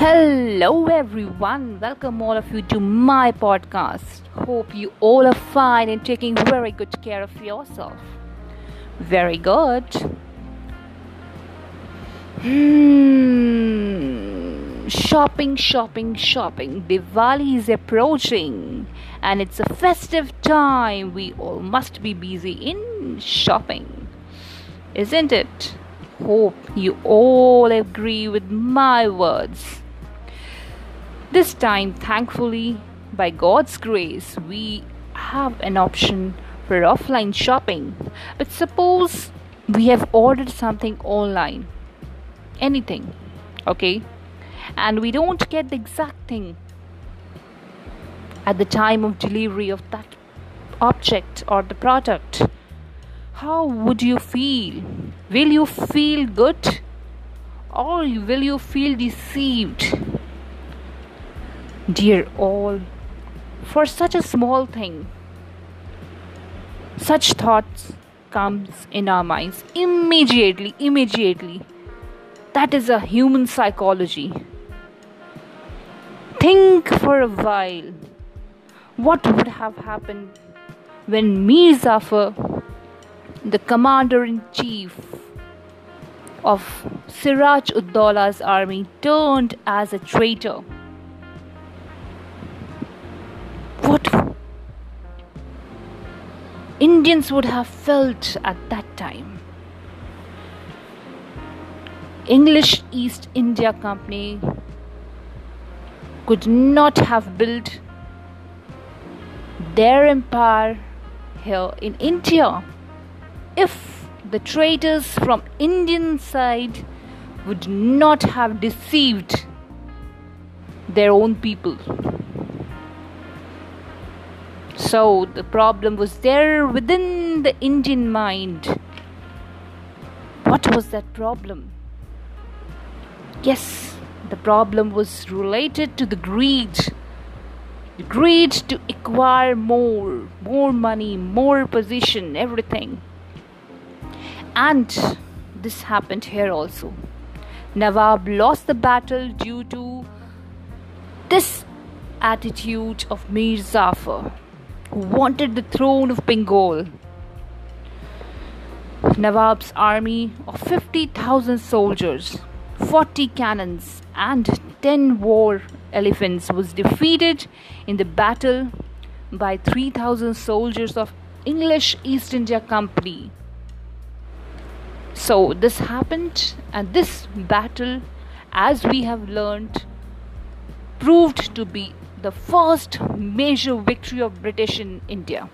Hello, everyone. Welcome, all of you, to my podcast. Hope you all are fine and taking very good care of yourself. Very good. Hmm. Shopping, shopping, shopping. Diwali is approaching and it's a festive time. We all must be busy in shopping, isn't it? Hope you all agree with my words. This time, thankfully, by God's grace, we have an option for offline shopping. But suppose we have ordered something online, anything, okay, and we don't get the exact thing at the time of delivery of that object or the product how would you feel? Will you feel good or will you feel deceived? Dear all, for such a small thing, such thoughts comes in our minds immediately, immediately. That is a human psychology. Think for a while. What would have happened when Mir Zafar the commander in chief of Siraj ud-Daula's army turned as a traitor. Indians would have felt at that time. English East India Company could not have built their empire here in India if the traitors from Indian side would not have deceived their own people. So the problem was there within the Indian mind. What was that problem? Yes, the problem was related to the greed. The greed to acquire more, more money, more position, everything. And this happened here also. Nawab lost the battle due to this attitude of Mir Zafar, wanted the throne of Bengal. Nawab's army of 50,000 soldiers, 40 cannons, and 10 war elephants was defeated in the battle by 3,000 soldiers of English East India Company so this happened, and this battle, as we have learned, proved to be the first major victory of British in India.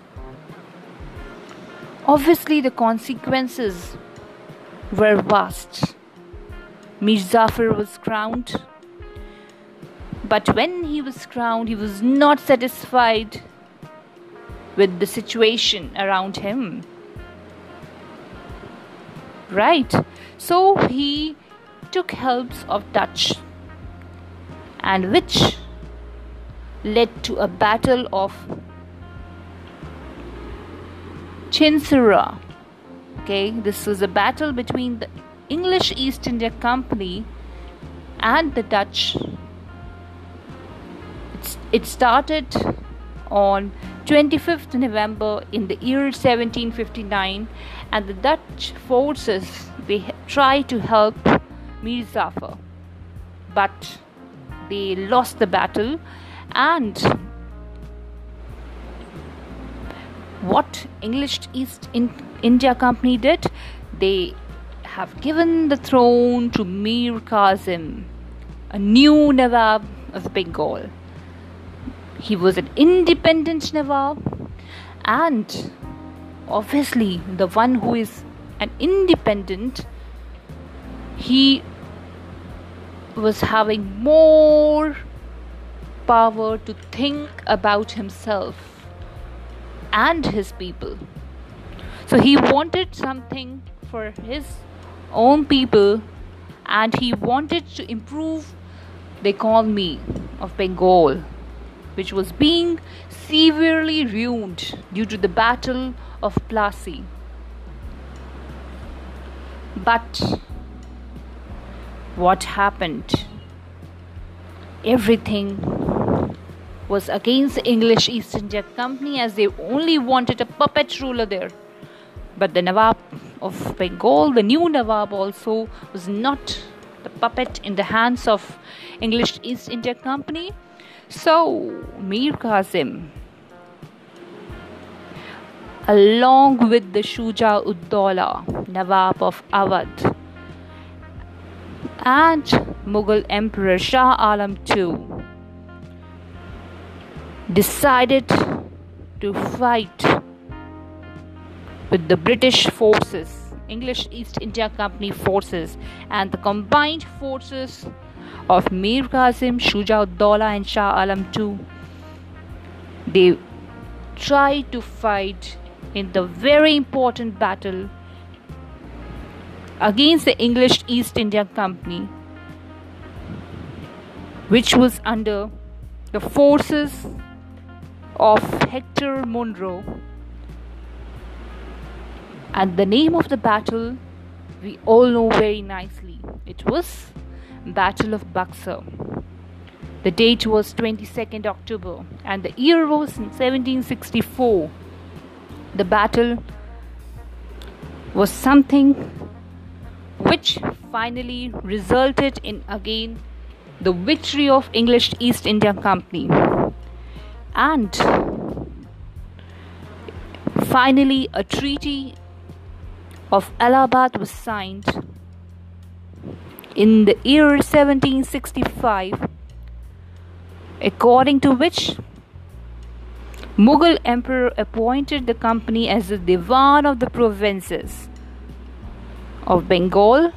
Obviously, the consequences were vast. Mir Zafar was crowned, but when he was crowned, he was not satisfied with the situation around him right so he took helps of dutch and which led to a battle of Chinsura. Okay, this was a battle between the English East India Company and the Dutch. It's, it started on 25th November in the year 1759 and the Dutch forces they tried to help Mir Zafar but they lost the battle and what English East India Company did they have given the throne to Mir Qasim a new Nawab of Bengal. He was an independent Nawab and obviously the one who is an independent he was having more power to think about himself and his people so he wanted something for his own people and he wanted to improve the economy of bengal which was being severely ruined due to the battle of Plassey. But what happened? everything was against the English East India Company as they only wanted a puppet ruler there. But the Nawab of Bengal, the new Nawab, also was not the puppet in the hands of English East India Company. So Mir Qasim, along with the Shuja ud-Daula, Nawab of Awadh, and Mughal Emperor Shah Alam II, decided to fight with the British forces, English East India Company forces, and the combined forces of Mir Qasim, Shuja ud-Daula, and Shah Alam II. They tried to fight in the very important battle against the English East India Company, which was under the forces of Hector Munro. And the name of the battle we all know very nicely. It was Battle of Buxar. The date was 22nd October and the year was 1764. The battle was something which finally resulted in again the victory of English East India Company. And finally a treaty of Allahabad was signed in the year 1765 according to which Mughal emperor appointed the company as the Diwan of the provinces of Bengal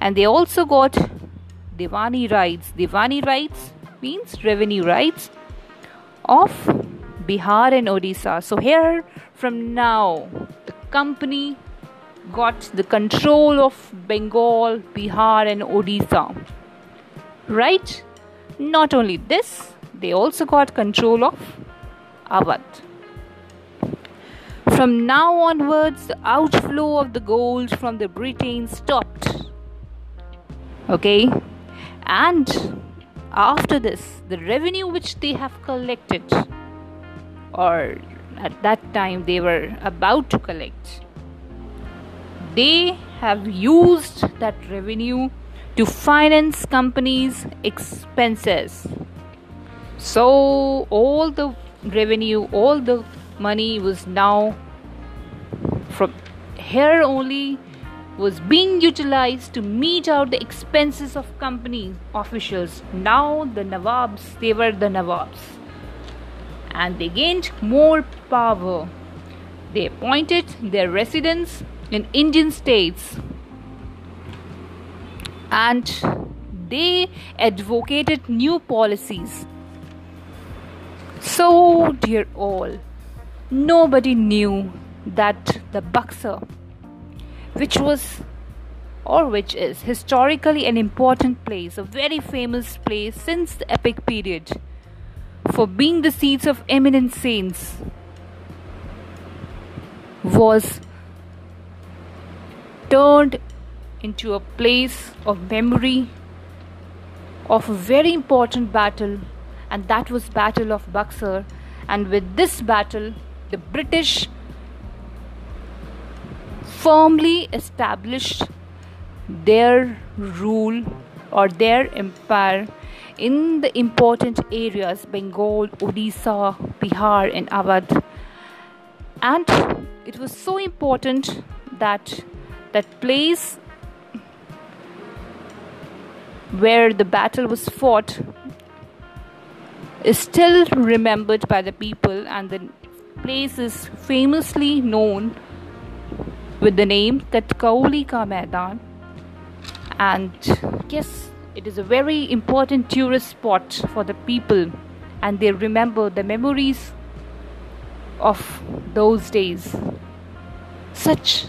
and they also got Diwani rights. Diwani rights means revenue rights of Bihar and Odisha. So here from now the company got the control of Bengal, Bihar and Odisha. Right? Not only this, they also got control of Awadh. From now onwards, the outflow of the gold from the Britain stopped. Okay, and after this, the revenue which they have collected, or at that time they were about to collect, they have used that revenue to finance companies' expenses. So, all the revenue, all the money was now from here only was being utilized to meet out the expenses of company officials. Now the Nawabs, they were the Nawabs. And they gained more power. They appointed their residents in Indian states and they advocated new policies. So, dear all, nobody knew that the Buxar, which was or which is historically an important place, a very famous place since the epic period, for being the seats of eminent saints, was turned into a place of memory of a very important battle and that was battle of Buxar. And with this battle the British firmly established their rule or their empire in the important areas Bengal, Odisha, Bihar, and Awadh. And it was so important that that place where the battle was fought is still remembered by the people, and the place is famously known with the name Katkauli Ka Maidan. And yes, it is a very important tourist spot for the people, and they remember the memories of those days. Such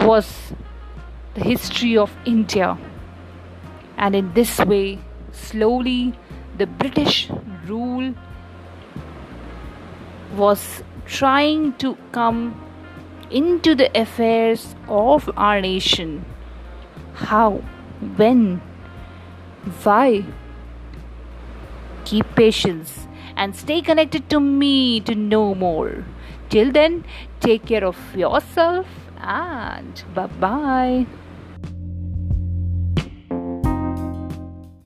was the history of India, and in this way, slowly the British rule was trying to come into the affairs of our nation. How? When? Why? keep patience and stay connected to me to know more. Till then, take care of yourself and bye bye.